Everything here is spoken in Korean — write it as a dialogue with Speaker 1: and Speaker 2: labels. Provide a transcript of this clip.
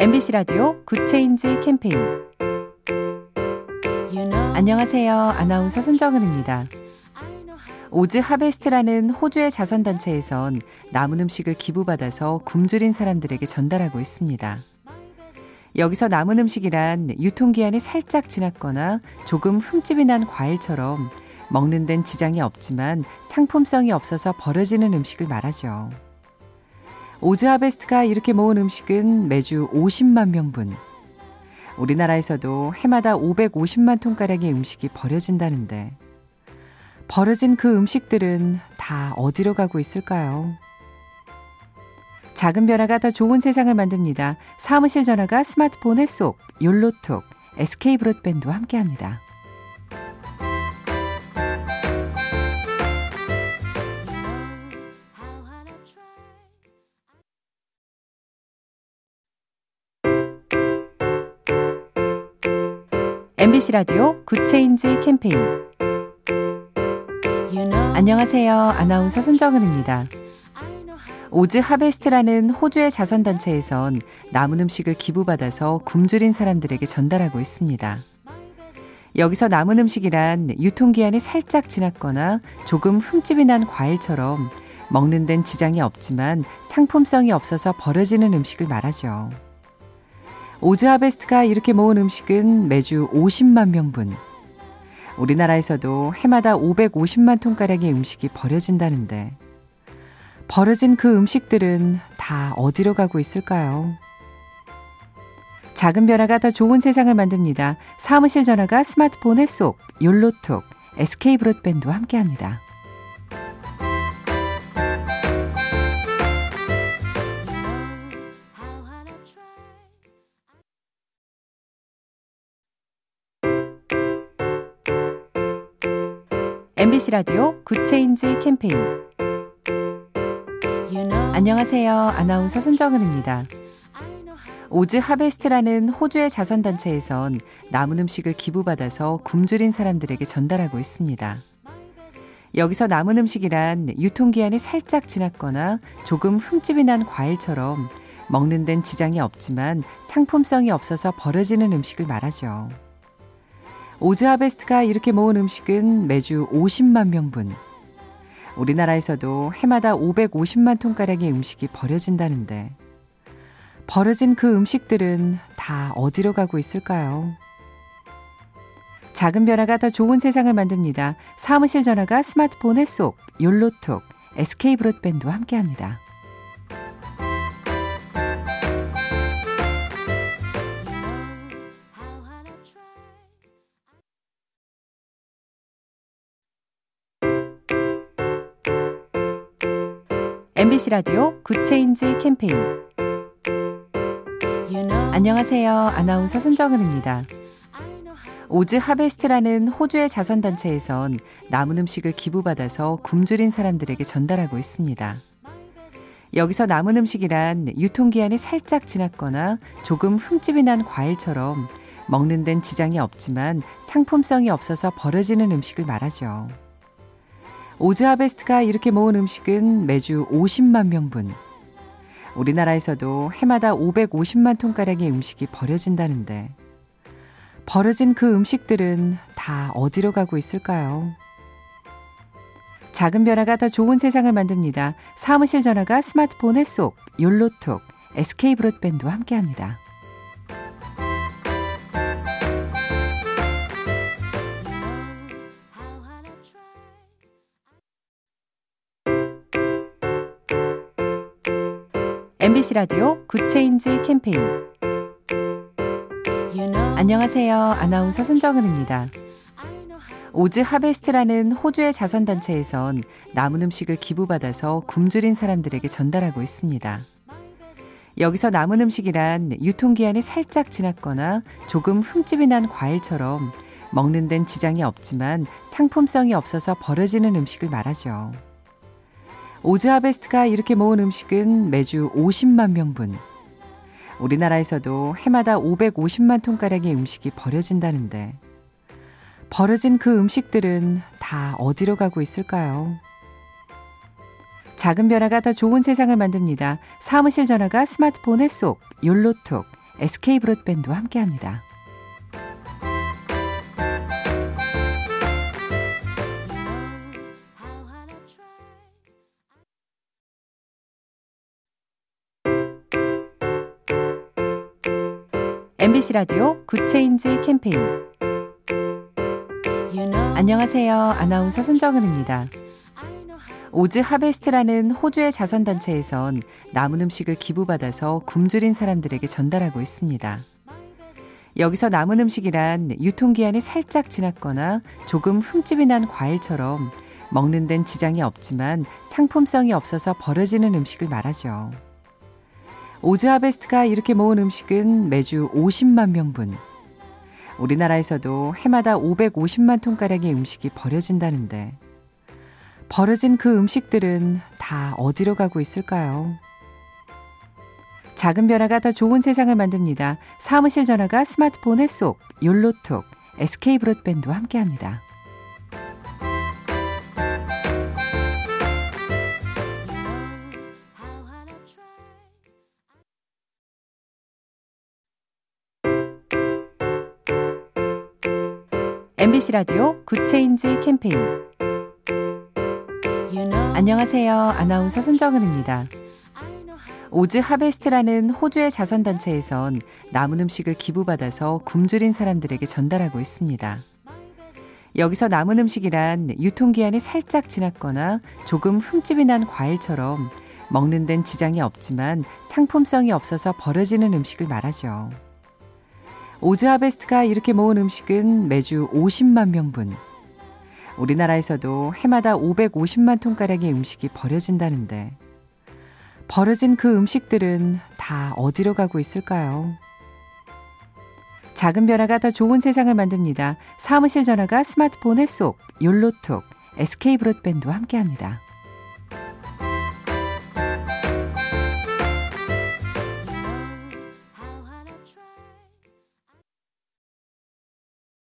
Speaker 1: MBC 라디오 Good Change 캠페인 안녕하세요. 아나운서 손정은입니다. 오즈 하베스트라는 호주의 자선단체에선 남은 음식을 기부받아서 굶주린 사람들에게 전달하고 있습니다. 여기서 남은 음식이란 유통기한이 살짝 지났거나 조금 흠집이 난 과일처럼 먹는 데는 지장이 없지만 상품성이 없어서 버려지는 음식을 말하죠. 오즈하베스트가 이렇게 모은 음식은 매주 50만 명분. 우리나라에서도 해마다 550만 톤가량의 음식이 버려진다는데 버려진 그 음식들은 다 어디로 가고 있을까요? 작은 변화가 더 좋은 세상을 만듭니다. 사무실 전화가 스마트폰에 쏙 욜로톡 SK 브로드밴드와 함께합니다. MBC 라디오 Good Change 캠페인 안녕하세요. 아나운서 손정은입니다. 오즈 하베스트라는 호주의 자선단체에선 남은 음식을 기부받아서 굶주린 사람들에게 전달하고 있습니다. 여기서 남은 음식이란 유통기한이 살짝 지났거나 조금 흠집이 난 과일처럼 먹는 데는 지장이 없지만 상품성이 없어서 버려지는 음식을 말하죠. 오즈하베스트가 이렇게 모은 음식은 매주 50만 명분. 우리나라에서도 해마다 550만 톤가량의 음식이 버려진다는데 버려진 그 음식들은 다 어디로 가고 있을까요? 작은 변화가 더 좋은 세상을 만듭니다. 사무실 전화가 스마트폰에 쏙 욜로톡 SK 브로드밴드와 함께합니다. MBC 라디오 Good Change 캠페인 안녕하세요. 아나운서 손정은입니다. 오즈 하베스트라는 호주의 자선단체에선 남은 음식을 기부받아서 굶주린 사람들에게 전달하고 있습니다. 여기서 남은 음식이란 유통기한이 살짝 지났거나 조금 흠집이 난 과일처럼 먹는 데는 지장이 없지만 상품성이 없어서 버려지는 음식을 말하죠. 오즈 하베스트가 이렇게 모은 음식은 매주 50만 명분. 우리나라에서도 해마다 550만 톤가량의 음식이 버려진다는데 버려진 그 음식들은 다 어디로 가고 있을까요? 작은 변화가 더 좋은 세상을 만듭니다. 사무실 전화가 스마트폰에 쏙 욜로톡 SK 브로드밴드와 함께합니다. MBC 라디오 Good Change 캠페인 안녕하세요. 아나운서 손정은입니다. 오즈 하베스트라는 호주의 자선단체에선 남은 음식을 기부받아서 굶주린 사람들에게 전달하고 있습니다. 여기서 남은 음식이란 유통기한이 살짝 지났거나 조금 흠집이 난 과일처럼 먹는 데는 지장이 없지만 상품성이 없어서 버려지는 음식을 말하죠. 오즈 하베스트가 이렇게 모은 음식은 매주 50만 명분. 우리나라에서도 해마다 550만 톤가량의 음식이 버려진다는데 버려진 그 음식들은 다 어디로 가고 있을까요? 작은 변화가 더 좋은 세상을 만듭니다. 사무실 전화가 스마트폰에 쏙 욜로톡 SK 브로드밴드와 함께합니다. MBC 라디오 Good Change 캠페인 안녕하세요. 아나운서 손정은입니다. OzHarvest라는 호주의 자선단체에선 남은 음식을 기부받아서 굶주린 사람들에게 전달하고 있습니다. 여기서 남은 음식이란 유통기한이 살짝 지났거나 조금 흠집이 난 과일처럼 먹는 데는 지장이 없지만 상품성이 없어서 버려지는 음식을 말하죠. 오즈 하베스트가 이렇게 모은 음식은 매주 50만 명분. 우리나라에서도 해마다 550만 톤가량의 음식이 버려진다는데 버려진 그 음식들은 다 어디로 가고 있을까요? 작은 변화가 더 좋은 세상을 만듭니다. 사무실 전화가 스마트폰에 쏙 욜로톡 SK 브로드밴드와 함께합니다. MBC 라디오 Good Change 캠페인 안녕하세요. 아나운서 손정은입니다. OzHarvest라는 호주의 자선단체에선 남은 음식을 기부받아서 굶주린 사람들에게 전달하고 있습니다. 여기서 남은 음식이란 유통기한이 살짝 지났거나 조금 흠집이 난 과일처럼 먹는 데는 지장이 없지만 상품성이 없어서 버려지는 음식을 말하죠. 오즈 하베스트가 이렇게 모은 음식은 매주 50만 명분. 우리나라에서도 해마다 550만 톤가량의 음식이 버려진다는데 버려진 그 음식들은 다 어디로 가고 있을까요? 작은 변화가 더 좋은 세상을 만듭니다. 사무실 전화가 스마트폰에 쏙 욜로톡 SK 브로드밴드와 함께합니다. MBC 라디오 Good Change 캠페인 안녕하세요. 아나운서 손정은입니다. OzHarvest라는 호주의 자선단체에선 남은 음식을 기부받아서 굶주린 사람들에게 전달하고 있습니다. 여기서 남은 음식이란 유통기한이 살짝 지났거나 조금 흠집이 난 과일처럼 먹는 데는 지장이 없지만 상품성이 없어서 버려지는 음식을 말하죠. 오즈 하베스트가 이렇게 모은 음식은 매주 50만 명분. 우리나라에서도 해마다 550만 톤가량의 음식이 버려진다는데 버려진 그 음식들은 다 어디로 가고 있을까요? 작은 변화가 더 좋은 세상을 만듭니다. 사무실 전화가 스마트폰에 쏙 욜로톡 SK 브로드밴드와 함께합니다.